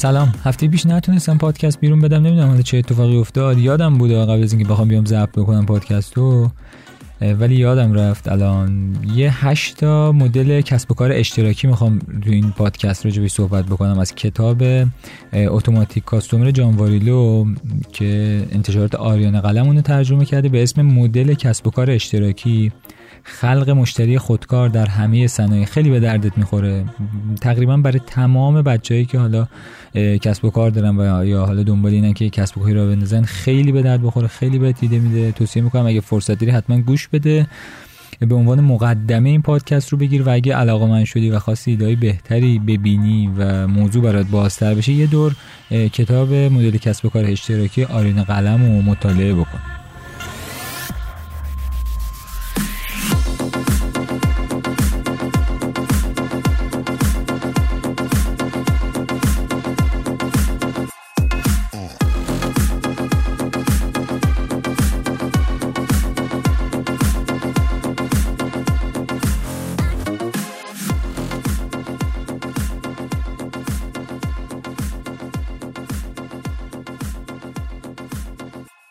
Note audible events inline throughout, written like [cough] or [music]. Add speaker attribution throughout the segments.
Speaker 1: سلام. هفته پیش نتونستم پادکست بیرون بدم نمی‌دونم حالا چه اتفاقی افتاد. یادم بود قبل از اینکه بخوام بیام ضبط بکنم پادکست رو ولی یادم رفت الان یه هشتا مدل کسب و کار اشتراکی می‌خوام تو این پادکست رو صحبت بکنم. از کتاب اتوماتیک کاستومر جانواریلو که انتشارات آریان قلم اونو ترجمه کرده به اسم مدل کسب و کار اشتراکی. خلق مشتری خودکار در همه صنایع. خیلی به دردت می‌خوره. تقریبا برای تمام بچههایی که حالا کسب و کار دارن و یا حالا دنبال اینن که کسب و کاری را بندازن خیلی به درد بخوره خیلی به دیده میده. توصیه می‌کنم اگه فرصت داری حتما گوش بده. به عنوان مقدمه این پادکست رو بگیر و اگه علاقه من شدی و خواستی بهتری ببینی و موضوع برات بازتر بشه یه دور کتاب مدل کسب و کار اشتراکی آرین قلم و مطالعه بکن.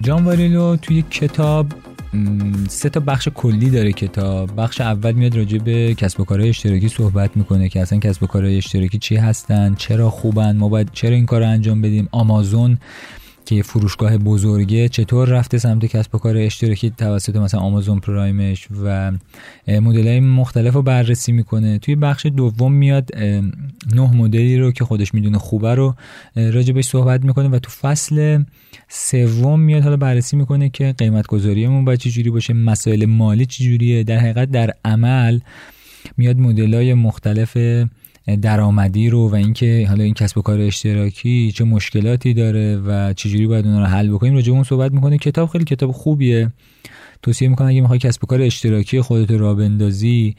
Speaker 1: جان واریلو توی کتاب سه تا بخش کلی داره کتاب. بخش اول میاد راجع به کسب و کارهای اشتراکی صحبت می‌کنه که اصلا کسب و کارهای اشتراکی چی هستن چرا خوبن ما باید چرا این کار رو انجام بدیم. آمازون که فروشگاه بزرگه چطور رفته سمت کسب و کار اشتراکی توسط مثلا آمازون پرایمش و مدل های مختلف رو بررسی می‌کنه؟ توی بخش دوم میاد نه مدلی رو که خودش می‌دونه خوبه رو راجبش صحبت می‌کنه و تو فصل سوم میاد حالا بررسی می‌کنه که قیمت گذاریمون باید چجوری باشه مسائل مالی چجوریه در حقیقت در عمل میاد مدل های مختلف درآمدی رو و اینکه حالا این کسب و کار اشتراکی چه مشکلاتی داره و چجوری باید اون رو حل بکنیم راجع اون صحبت می‌کنه. کتاب خیلی کتاب خوبیه. توصیه می‌کنم اگه می‌خوای کسب و کار اشتراکی خودت را بندازی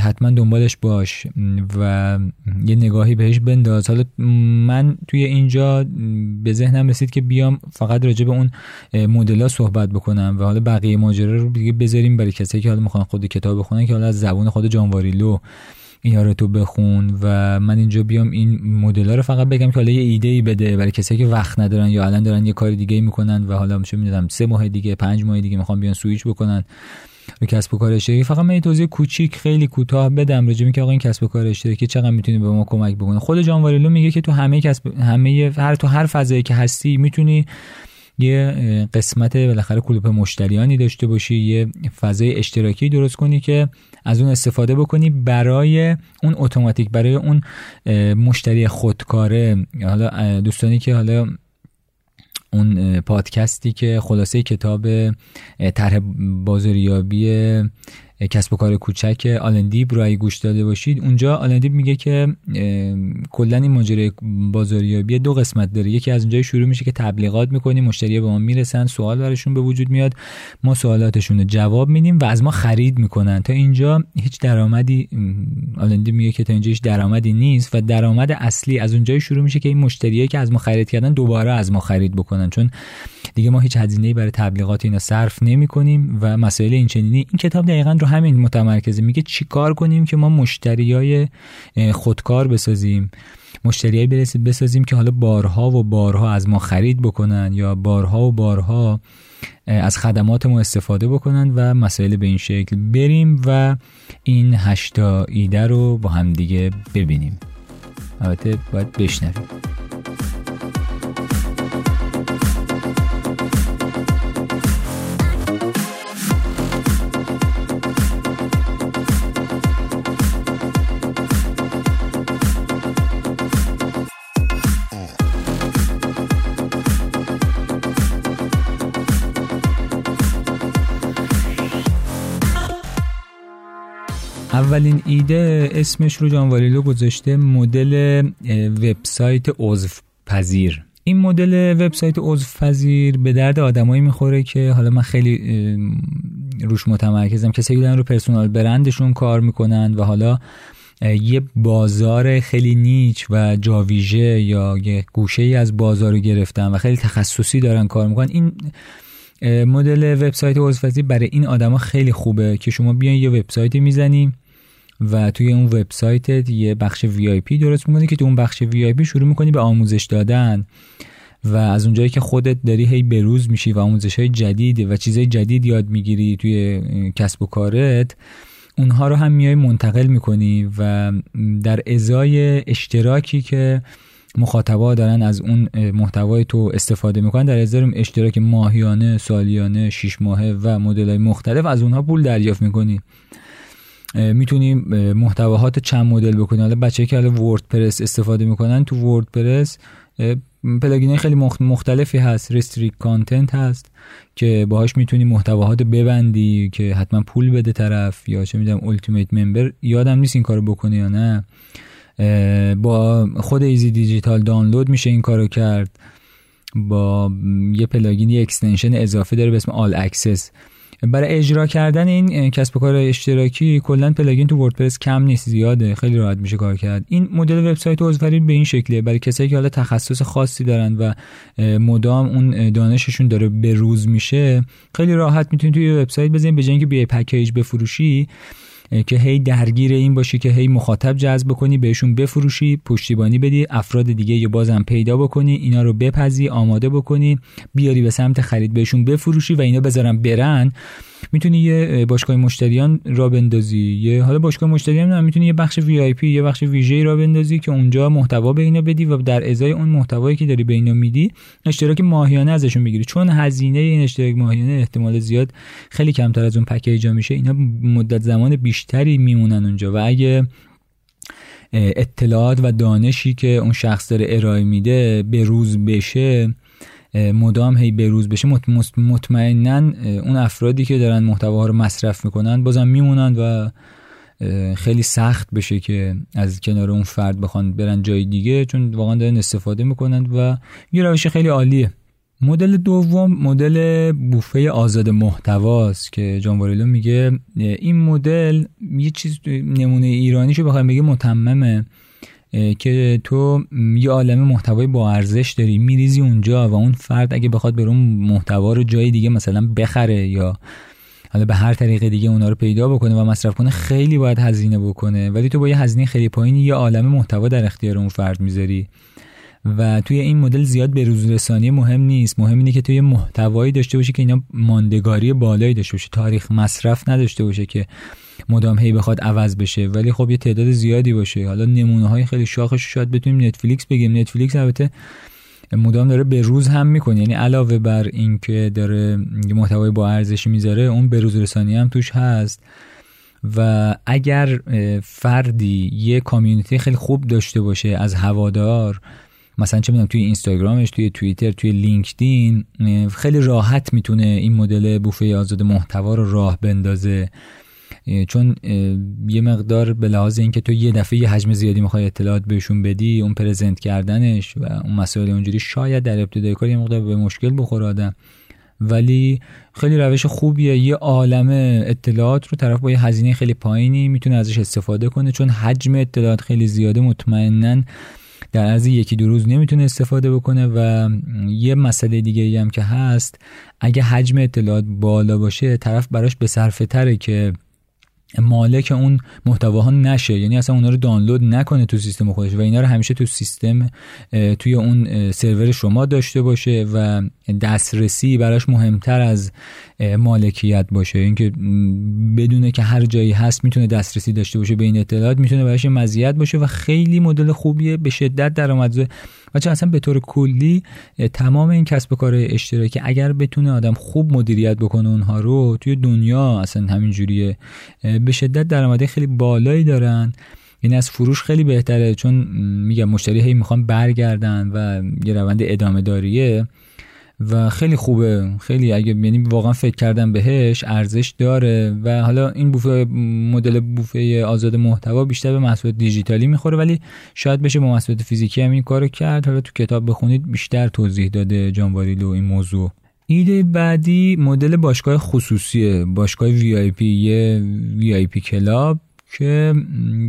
Speaker 1: حتما دنبالش باش و یه نگاهی بهش بنداز. حالا من توی اینجا به ذهنم رسید که بیام فقط راجع به اون مدل صحبت بکنم و حالا بقیه ماجرا رو دیگه بذاریم برای کسایی که حالا می‌خوان خود کتاب بخونن که حالا از زبون خود جانواریلو. اینا رو تو بخون و من اینجا بیام این مدل رو فقط بگم که حالا یه ایده ای بده برای کسایی که وقت ندارن یا الان دارن یه کار دیگه می‌کنن و حالا میشه می‌دونم سه ماه دیگه پنج ماه دیگه می‌خوام بیان سویچ بکنن رو کسب و کار اشتراکی. فقط من توضیح کوچیک خیلی کوتاه بدم راجع که آقا این کسب و کار اشتراکی چقدر می‌تونه به ما کمک بکنه. خود جانواریلو میگه که تو همه کسب همه هر تو هر فضایی که هستی می‌تونی یه قسمت بالاخره کلوپ مشتریانی داشته باشی یه فضای اشتراکی درست کنی که از اون استفاده بکنی برای اون اتوماتیک برای اون مشتری خودکاره. حالا دوستانی که حالا اون پادکستی که خلاصه کتاب طرح بازاریابی کسب و کار کوچک آلندیب رو اگه گوش داده باشید اونجا آلندیب میگه که کلا این ماجرای بازاریابی دو قسمت داره. یکی از اونجای شروع میشه که تبلیغات می‌کنیم مشتری به ما می‌رسن سوال براشون به وجود میاد ما سوالاتشون رو جواب میدیم و از ما خرید می‌کنن. تا اینجا هیچ درآمدی آلندیب میگه که تا اینجا هیچ درآمدی نیست و درآمد اصلی از اونجای شروع میشه که این مشتریایی که از ما خرید کردن دوباره از ما خرید بکنن. چون دیگه ما هیچ هزینه‌ای برای تبلیغات اینا صرف نمی‌کنیم و مسائل این چنینی این کتاب دقیقا همین متمرکزه. میگه چیکار کنیم که ما مشتریای خودکار بسازیم مشتریای بسازیم که حالا بارها و بارها از ما خرید بکنن یا بارها و بارها از خدمات ما استفاده بکنن و مسائل به این شکل بریم و این هشتا ایده رو با هم دیگه ببینیم. البته باید بشنویم. اولین ایده اسمش رو جانواریلو گذاشته مدل وبسایت عضو پذیر این مدل وبسایت عضو پذیر به درد آدمایی می‌خوره که حالا من خیلی روش متمرکزم. کسایی دارن رو پرسونال برندشون کار می‌کنن و حالا یه بازار خیلی نیچ و جاویژه یا یه گوشه ای از بازار رو گرفتن و خیلی تخصصی دارن کار می‌کنن. این مدل وبسایت عضو برای این آدما خیلی خوبه که شما بیان یه وبسایتی می‌زنی و توی اون وبسایتت یه بخش VIP درست می‌کنی که تو اون بخش VIP شروع می‌کنی به آموزش دادن. و از اونجایی که خودت داری هی بروز میشی و آموزش های جدید و چیزهای جدید یاد می‌گیری توی کسب و کارت اونها رو هم میای منتقل می‌کنی و در ازای اشتراکی که مخاطبا دارن از اون محتوای تو استفاده می‌کنن در ازای اشتراک ماهیانه سالیانه شیش ماهه و مدل های مختلف از اونها پول دریافت می‌کنی. می‌تونی محتواهات چند مدل بکنی حالا بچه‌هایی که حالا وردپرس استفاده می‌کنن تو وردپرس plugin خیلی مختلفی هست. Restrict Content هست که باهاش می‌تونی محتواهات ببندی که حتما پول بده طرف یا چه می‌دونم Ultimate Member یادم نیست این کارو بکنی یا نه. با خود Easy Digital Downloads میشه این کارو کرد. با یه plugin ی extension اضافه داره به اسم All Access برای اجرا کردن این کسب و کار اشتراکی کلا پلاگین تو وردپرس کم نیست زیاده خیلی راحت میشه کار کرد. این مدل وبسایت عضوری به این شکلیه برای کسایی که حالا تخصص خاصی دارن و مدام اون دانششون داره به روز میشه خیلی راحت می‌تونید توی وبسایت بزنید به جای اینکه بیای پکیج بفروشی. که هی درگیر این باشی که هی مخاطب جذب کنی بهشون بفروشی پشتیبانی بدی افراد دیگه یا بازم پیدا بکنی اینا رو بپزی آماده بکنی بیاری به سمت خرید بهشون بفروشی و اینا بذارن برن. می‌تونی یه باشگاه مشتریان را بندازی. یه حالا باشگاه مشتریان هم می‌تونی یه بخش وی آی پی یه بخش ویژه را بندازی که اونجا محتوا به اینا بدی و در ازای اون محتوایی که داری به اینا میدی اشتراک ماهیانه ازشون بگیری. چون هزینه این اشتراک ماهیانه احتمال زیاد خیلی کمتر از اون پکیجا میشه. اینا مدت زمان بیشتری میمونن اونجا و اگه اطلاعات و دانشی که اون شخص داره ارائه میده به روز بشه مدام هی بروز بشه مطمئنا اون افرادی که دارن محتواها رو مصرف می‌کنن بازم میمونن و خیلی سخت بشه که از کنار اون فرد بخوان برن جای دیگه چون واقعا دارن استفاده می‌کنن و یه روش خیلی عالیه. مدل دوم مدل بوفه آزاد محتواست که جان میگه. این مدل یه چیز نمونه ایرانیشو بخوایم بگه متممه. که تو یه عالم محتوای با ارزش داری میریزی اونجا و اون فرد اگه بخواد بره اون محتوا رو جای دیگه مثلا بخره یا حالا به هر طریق دیگه اونا رو پیدا بکنه و مصرف کنه خیلی باید هزینه بکنه. ولی تو با یه هزینه خیلی پایینی یه عالم محتوا در اختیار اون فرد می‌ذاری. و توی این مدل زیاد به رسانی مهم نیست. مهم اینه که توی محتوایی داشته باشه که اینا ماندگاری بالایی داشته باشه. تاریخ مصرف نداشته باشه که مدام هی بخواد عوض بشه. ولی خب یه تعداد زیادی باشه. حالا نمونه های خیلی شاخش شاید بتونیم نتفلیکس بگیم. نتفلیکس البته مدام داره به روز هم می‌کنه. یعنی علاوه بر اینکه داره محتوای با ارزشی می‌ذاره اون به روز رسانی هم توش هست. و اگر فردی یه کامیونیتی خیلی خوب داشته باشه از هوادار مثلا چه می‌دونم توی اینستاگرامش توی توییتر توی لینکدین خیلی راحت می‌تونه این مدل بوفه آزاد محتوا رو راه بندازه. چون یه مقدار به لحاظ اینکه تو یه دفعه یه حجم زیادی می‌خوای اطلاعات بهشون بدی اون پرزنت کردنش و اون مسائل اونجوری شاید در ابتدای کار یه مقدار به مشکل بخوره آدم. ولی خیلی روش خوبیه. یه عالم اطلاعات رو طرف با یه هزینه خیلی پایینی می‌تونه ازش استفاده کنه چون حجم اطلاعات خیلی زیاده. مطمئنا در از یکی دو روز نمی‌تونه استفاده بکنه و یه مسئله دیگه هم که هست اگه حجم اطلاعات بالا باشه طرف براش به صرفه تره که مالک اون محتواها نشه. یعنی اصلا اونا رو دانلود نکنه تو سیستم خودش و اینا رو همیشه تو سیستم توی اون سرور شما داشته باشه و دسترسی براش مهمتر از مالکیت باشه. اینکه بدونه که هر جایی هست می‌تونه دسترسی داشته باشه به این اطلاعات می‌تونه براش مزیت باشه و خیلی مدل خوبیه به شدت درآمدزا و اصلا به طور کلی تمام این کسب و کار اشتراکی اگر بتونه آدم خوب مدیریت بکنه اونها رو توی دنیا اصلا همین جوریه. به شدت درآمده خیلی بالایی دارن. این از فروش خیلی بهتره چون میگم مشتری هی می‌خوان برگردن و یه روند ادامه داریه. و خیلی خوبه. خیلی اگه یعنی واقعا فکر کردم بهش ارزش داره و حالا این بوفه مدل بوفه آزاد محتوا بیشتر به محصولات دیجیتالی می‌خوره ولی شاید بشه با محصولات فیزیکی هم این کارو کرد. حالا تو کتاب بخونید بیشتر توضیح داده جان واریلو این موضوع. ایده بعدی مدل باشگاه خصوصیه. باشگاه وی آی پی یه وی آی پی کلاب که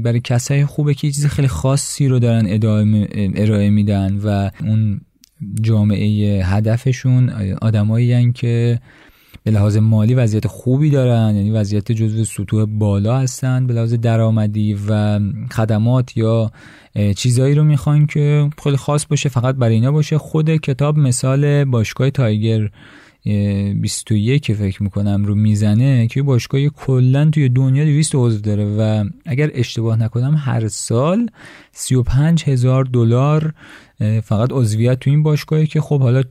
Speaker 1: برای کسای خوبه که چیز خیلی خاصی رو دارن ارائه میدن و اون جامعه هدفشون آدمایی که به لحاظ مالی وضعیت خوبی دارن یعنی وضعیت جزو سطوح بالا هستن به لحاظ درآمدی و خدمات یا چیزایی رو می‌خوان که خیلی خاص باشه فقط برای اینا باشه. خود کتاب مثال باشگاه تایگر 21 فکر می‌کنم رو می‌زنه که باشگاه کلا توی دنیا 200 عضو داره و اگر اشتباه نکنم هر سال 35 هزار دلار فقط عضویت تو این باشگاهه که خب حالا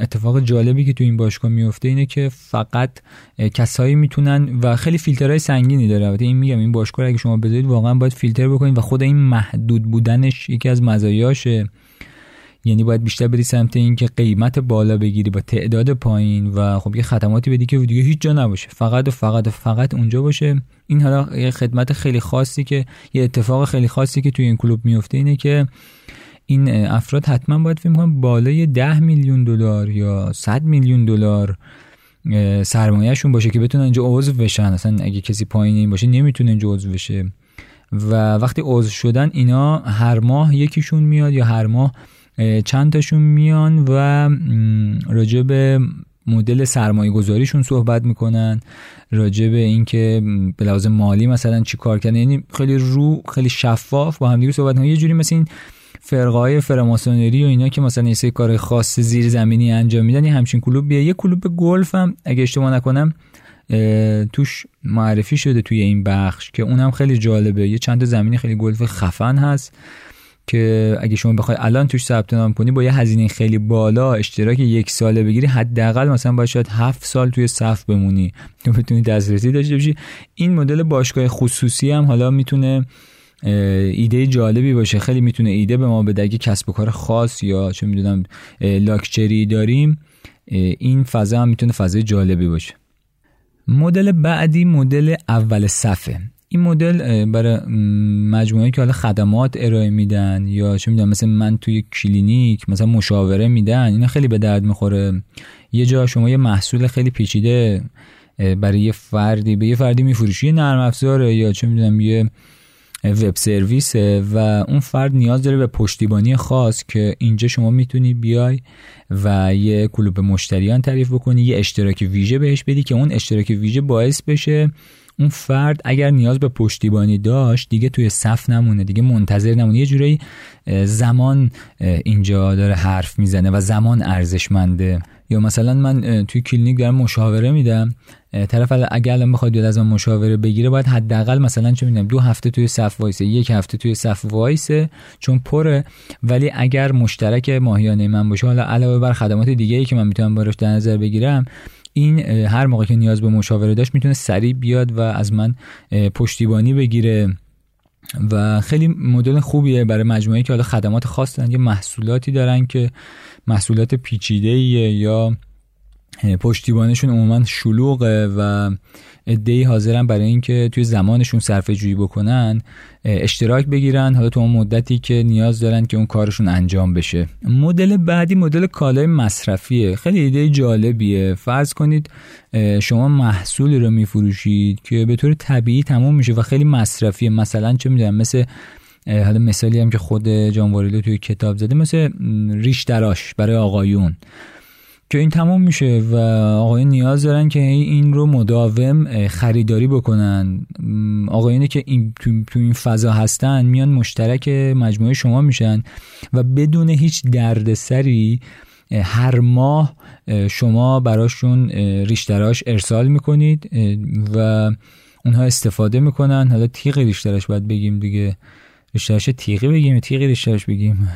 Speaker 1: اتفاق جالبی که تو این باشگاه میفته اینه که فقط کسایی می‌تونن و خیلی فیلترهای سنگینی داره. البته این میگم این باشگاه اگه شما بذارید واقعا باید فیلتر بکنید و خود این محدود بودنش یکی از مزایاشه. یعنی باید بیشتر بری سمت این که قیمت بالا بگیری با تعداد پایین و خب یه خدماتی بدی که دیگه هیچ جا نباشه. فقط و فقط و فقط اونجا باشه. این حالا یه خدمت خیلی خاصی که یه اتفاق خیلی خاصی که توی این کلوب میفته اینه که این افراد حتما باید فکر کنم بالای 10 میلیون دلار یا 100 میلیون دلار سرمایهشون باشه که بتونن اینجا عضو بشن. اصلا اگه کسی پایین این باشه نمی‌تونه اینجا عضو بشه. و وقتی عضو شدن اینا هر ماه یکیشون میاد یا هر ماه چند تاشون میان و راجع به مدل سرمایه گذاریشون صحبت می‌کنن. راجع به اینکه به لحاظ مالی مثلا چی کار کردن. یعنی خیلی رو خیلی شفاف با همدیگه صحبت می‌کنن. یه جوری مثل این فرقای فراماسونری و اینا که مثلا یه کار خاص زیر زمینی انجام میدن همچین کلوب بیه. یه کلوب گلف هم اگه اشتباه نکنم توش معرفی شده توی این بخش که اونم خیلی جالبه. یه چند زمینی خیلی گلف خفن هست که اگه شما بخوای الان توش ثبت نام کنی با یه هزینه خیلی بالا اشتراک یک ساله بگیری حداقل مثلا باید شاید هفت سال توی صف بمونی. تو [laughs] بتونی دسترسی داشته باشی. این مدل باشگاه خصوصی هم حالا می‌تونه ایده جالبی باشه. خیلی می‌تونه ایده به ما بده اگه کسب و کار خاص یا چه می‌دونم لاکچری داریم. این فضا هم می‌تونه فضای جالبی باشه. مدل بعدی مدل اول صفه. این مدل برای مجموعه که حالا خدمات ارائه میدن یا چه می‌دونم مثل من توی کلینیک مثلا مشاوره میدن اینا خیلی به درد می‌خوره. یه جا شما یه محصول خیلی پیچیده برای یه فردی به یه فردی میفروشی یه نرم افزاره یا چه می‌دونم یه وب سرویس و اون فرد نیاز داره به پشتیبانی خاص که اینجا شما می‌تونی بیای و یه کلوب مشتریان تعریف بکنی یه اشتراک ویژه بهش بدی که اون اشتراک ویژه باعث بشه اون فرد اگر نیاز به پشتیبانی داشت دیگه توی صف نمونه دیگه منتظر نمونه. یه جورایی زمان اینجا داره حرف می‌زنه و زمان ارزشمنده. یا مثلا من توی کلینیک دارم مشاوره میدم طرف اگر الان بخواد از من مشاوره بگیره باید حداقل مثلا چه می‌دونم دو هفته توی صف وایسه یک هفته توی صف وایسه چون پره. ولی اگر مشترک ماهیانه من باشه حالا علاوه بر خدمات دیگه ای که من می‌تونم براش در نظر بگیرم این هر موقع که نیاز به مشاوره داشت می‌تونه سریع بیاد و از من پشتیبانی بگیره. و خیلی مدل خوبیه برای مجموعه که حالا خدمات خاص دارن یه محصولاتی دارن که محصولات پیچیده یا پشتیبانشون عموما شلوغه و ادهی حاضرن برای اینکه توی زمانشون صرفه جویی بکنن اشتراک بگیرن حالا تو اون مدتی که نیاز دارن که اون کارشون انجام بشه. مدل بعدی مدل کالای مصرفیه. خیلی ایده جالبیه. فرض کنید شما محصولی رو میفروشید که به طور طبیعی تموم میشه و خیلی مصرفیه. مثلا چه می‌دونم مثل حالا مثالی هم که خود جان توی کتاب زده مثل ریش دراش برای آقایون. که این تموم میشه و آقایون نیاز دارن که این رو مداوم خریداری بکنن. آقایونی که این تو, این فضا هستن میان مشترک مجموعه شما میشن و بدون هیچ دردسری هر ماه شما براشون ریشتراش ارسال می‌کنید و اونها استفاده می‌کنن. حالا تیغ ریشتراش باید بگیم دیگه. ریشترش تیغی بگیم تیغی ریشترش بگیم.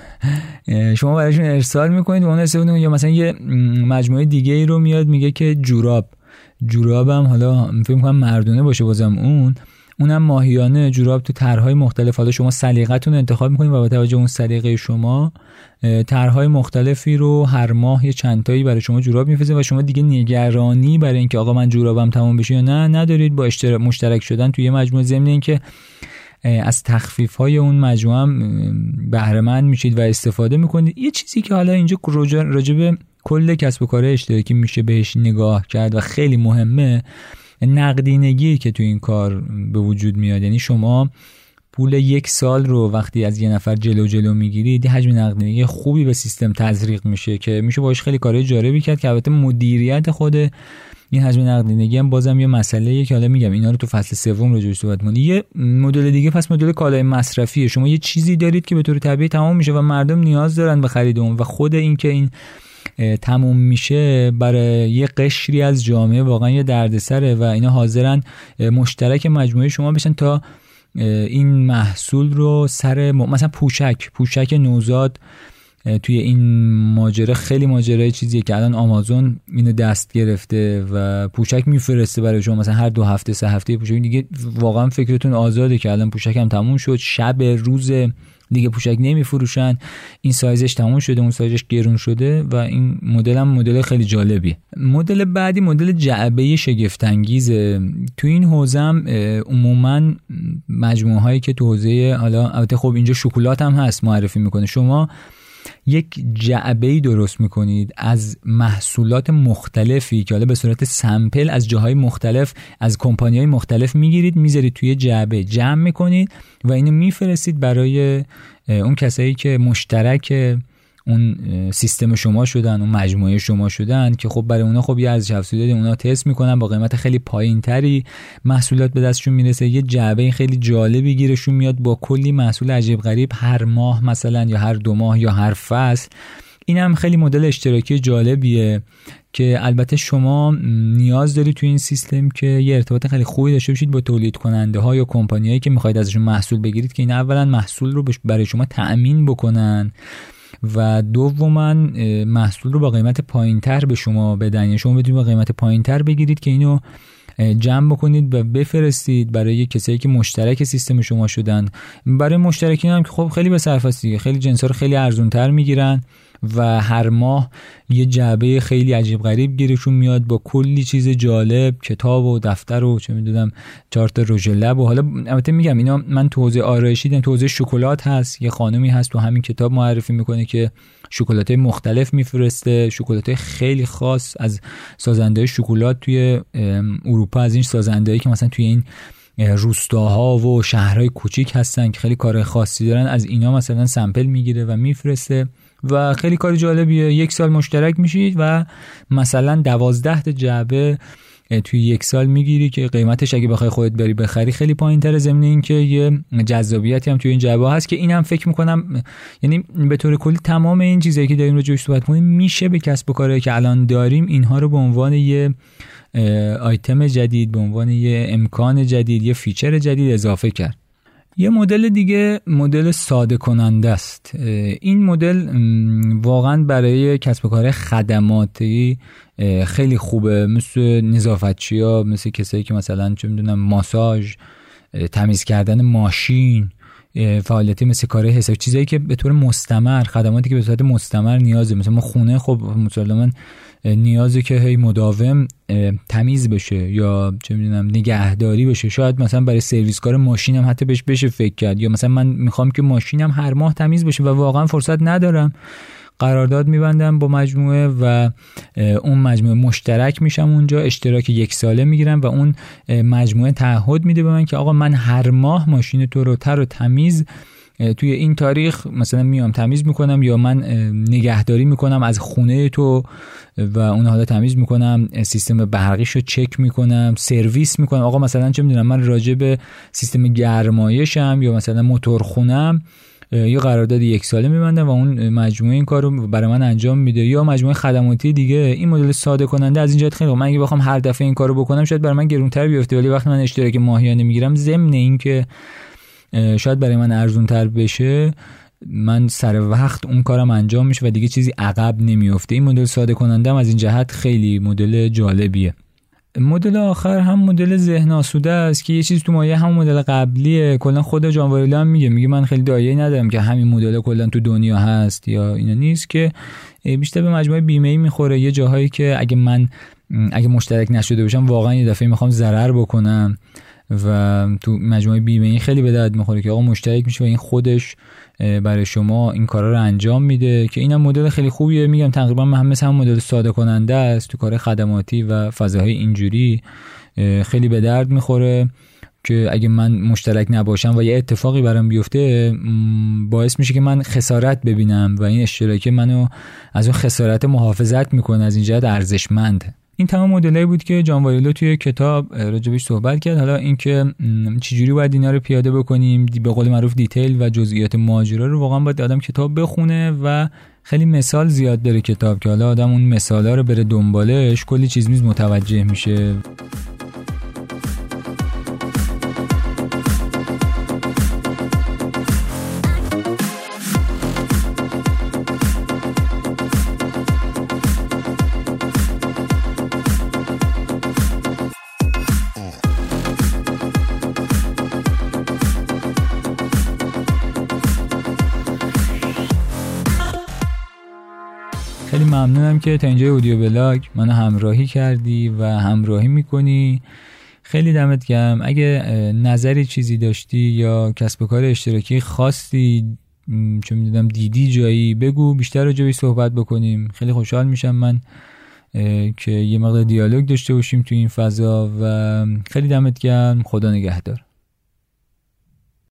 Speaker 1: شما برایشون ارسال می‌کنید و اون استفاده یا مثلا یه مجموعه دیگه ای رو میاد میگه که جوراب. جوراب هم حالا فکر کنم مردونه باشه بازم اون. اونم ماهیانه جوراب تو طرحهای مختلف. حالا شما سلیقتون انتخاب می‌کنید و با توجه اون سلیقه شما طرحهای مختلفی رو هر ماه یه چندتایی برای شما جوراب میفرسته و شما دیگه نگرانی برای اینکه آقا من جورابم تمام بشه یا نه ندارید. با اشتراک مشترک شدن توی یه مجموعه ضمن اینکه از تخفیف های اون مجموعه هم بهره میشید و استفاده می‌کنید. یه چیزی که حالا اینجا راجب کل کسب و کار اشتراکی میشه بهش نگاه کرد و خیلی مهمه نقدینگی که تو این کار به وجود میاد. یعنی شما پول یک سال رو وقتی از یه نفر جلو جلو می‌گیرید حجم نقدینگی خوبی به سیستم تزریق میشه که میشه باش خیلی کارهای جالبی کرد که البته مدیریت خود این حجم نقدینگی هم بازم یه مسئله که حالا میگم اینا رو تو فصل سوم راجعش صحبت یه مدل دیگه پس مدل کالای مصرفیه. شما یه چیزی دارید که به طور طبیعی تمام میشه و مردم نیاز دارن به خرید اون و خود اینکه این تموم میشه برای یه قشری از جامعه واقعا یه دردسره و اینا حاضرن مشترک مجموعه شما بشن تا این محصول رو سر مثلا پوشک پوشک نوزاد توی این ماجرا خیلی ماجرای چیزیه که الان آمازون اینو دست گرفته و پوشک میفرسته برای شما. مثلا هر دو هفته سه هفته پوشک. دیگه واقعا فکرتون آزاده که الان پوشک هم تموم شد. شب روز دیگه پوشک نمیفروشن. این سایزش تموم شده اون سایزش گرون شده و این مدل هم مدل خیلی جالبیه. مدل بعدی مدل جعبه شگفت انگیزه تو این حوزه هم عموما مجموعه هایی که تو حوزه حالا البته خب اینجا شکلات هم هست معرفی می‌کنه. شما یک جعبه درست می‌کنید از محصولات مختلفی که حالا به صورت سمپل از جاهای مختلف از کمپانی های مختلف می‌گیرید می‌ذارید توی جعبه جمع می‌کنید و اینو میفرستید برای اون کسایی که مشترک اون سیستم شما شدن اون مجموعه شما شدن که خب برای اونا خب یه ارزش افزوده اونا تست می‌کنن با قیمت خیلی پایین تری محصولات به دستشون می‌رسه یه جعبه خیلی جالبی گیرشون میاد با کلی محصول عجیب غریب هر ماه مثلا یا هر دو ماه یا هر فصل. این هم خیلی مدل اشتراکی جالبیه که البته شما نیاز دارید تو این سیستم که یه ارتباط خیلی خوبی داشته باشید با تولید کننده ها یا کمپانیایی که می‌خواید ازشون محصول بگیرید که این اولا محصول رو برای شما تأمین بکنن. و دوما محصول رو با قیمت پایین تر به شما بدن. یعنی شما بتونید با قیمت پایین تر بگیرید که اینو جمع بکنید و بفرستید برای کسایی که مشترک سیستم شما شدن. برای مشترکین هم که خب خیلی به صرف خیلی جنس رو خیلی ارزون تر می‌گیرن. و هر ماه یه جعبه خیلی عجیب غریب گیرشون میاد با کلی چیز جالب کتاب و دفتر و چه می‌دونم چهار تا لب و حالا البته میگم اینا من تو حوزه آرایشی دیدم تو حوزه شکلات هست یه خانمی هست تو همین کتاب معرفی می‌کنه که شکلات مختلف میفرسته شکلات خیلی خاص از سازنده شکلات توی اروپا از این سازنده که مثلا توی این روستاها و شهرهای کوچیک هستن که خیلی کار خاصی دارن از اینا مثلا سمپل می‌گیره و میفرسته. و خیلی کار جالبیه. یک سال مشترک میشید و مثلا دوازده جعبه توی یک سال می‌گیری که قیمتش اگه بخوای خودت بری بخری خیلی پایین تر ضمن اینکه یه جذابیتی هم توی این جعبه هست که اینم فکر می‌کنم یعنی به طور کلی تمام این چیزایی که داریم راجع بهش صحبت کنیم میشه به کسب و کاری که الان داریم اینها رو به عنوان یه آیتم جدید به عنوان یه امکان جدید یه feature جدید اضافه کرد. یه مدل دیگه مدل ساده کننده است. این مدل واقعا برای کسب و کار خدماتی خیلی خوبه. مثل نظافتچی ها مثل کسایی که مثلا چه می‌دونم ماساژ تمیز کردن ماشین فعالیتی مثل کار حساب چیزایی که به طور مستمر خدماتی که به صورت مستمر نیازه. مثلا ما خونه خب مسلما نیازه که هی مداوم تمیز بشه یا چه می‌دونم نگهداری بشه. شاید مثلا برای سرویس کار ماشینم حتی بهش بشه فکر کرد. یا مثلا من می‌خوام که ماشینم هر ماه تمیز بشه و واقعا فرصت ندارم. قرارداد میبندم با مجموعه و اون مجموعه مشترک میشم اونجا. اشتراک یک ساله می‌گیرم و اون مجموعه تعهد میده به من که آقا من هر ماه ماشین تو رو تر و تمیز توی این تاریخ مثلا میام تمیز می‌کنم یا من نگهداری می‌کنم از خونه تو و اون حالا تمیز می‌کنم سیستم برقیش رو چک می‌کنم سرویس می‌کنم. آقا مثلا چه می‌دونم من راجع به سیستم گرمایشم یا مثلا موتور خونم یه قرارداد یک ساله میبندم و اون مجموعه این کار رو برای من انجام میده. یا مجموعه خدماتی دیگه این مدل ساده کننده از اینجا خیلی من اگه بخوام هر دفعه این کارو بکنم شاید برای من گرونتر بیفته. ولی وقتی من اشتراک ماهیانه می‌گیرم ضمن اینکه شاید برای من ارزون تر بشه من سر وقت اون کارم انجام میشه و دیگه چیزی عقب نمیفته این مدل ساده کننده از این جهت خیلی مدل جالبیه. مدل آخر هم مدل ذهن آسوده است که یه چیز تو مایه هم مدل قبلیه. کلا خود جان هم میگه میگه من خیلی دایه ندارم که همین مدل کلا تو دنیا هست یا اینا نیست که بیشتر به مجموعه بیمه می‌خوره. یه جاهایی که اگه من اگه مشترک نشده باشم واقعا یه دفعه می‌خوام ضرر بکنم. و تو مجموعه بیمه این خیلی به درد می‌خوره که آقا مشترک میشه و این خودش برای شما این کارا رو انجام میده که اینم مدل خیلی خوبیه. میگم تقریبا هم مثل مدل ساده کننده است تو کار خدماتی و فضاهای اینجوری خیلی به درد می‌خوره که اگه من مشترک نباشم و یه اتفاقی برام بیفته باعث میشه که من خسارت ببینم و این اشتراک منو از اون خسارت محافظت می‌کنه از این جهت ارزشمند این تمام مدلایی بود که جان وایلو توی کتاب راجبش صحبت کرد. حالا اینکه چجوری باید اینا رو پیاده بکنیم به قول معروف دیتیل و جزئیات ماجرا رو واقعا باید آدم کتاب بخونه و خیلی مثال زیاد داره کتاب که حالا آدم اون مثالا رو بره دنبالش کلی چیز میز متوجه میشه. ممنونم که تا اینجا اودیو بلاگ منو همراهی کردی و همراهی می‌کنی. خیلی دمت گرم. اگه نظری چیزی داشتی یا کسب و کار اشتراکی خاصی چون می‌دونم دیدی جایی بگو بیشتر راجع صحبت بکنیم. خیلی خوشحال میشم من که یه مقدار دیالوگ داشته باشیم تو این فضا و خیلی دمت گرم. خدا نگهدار.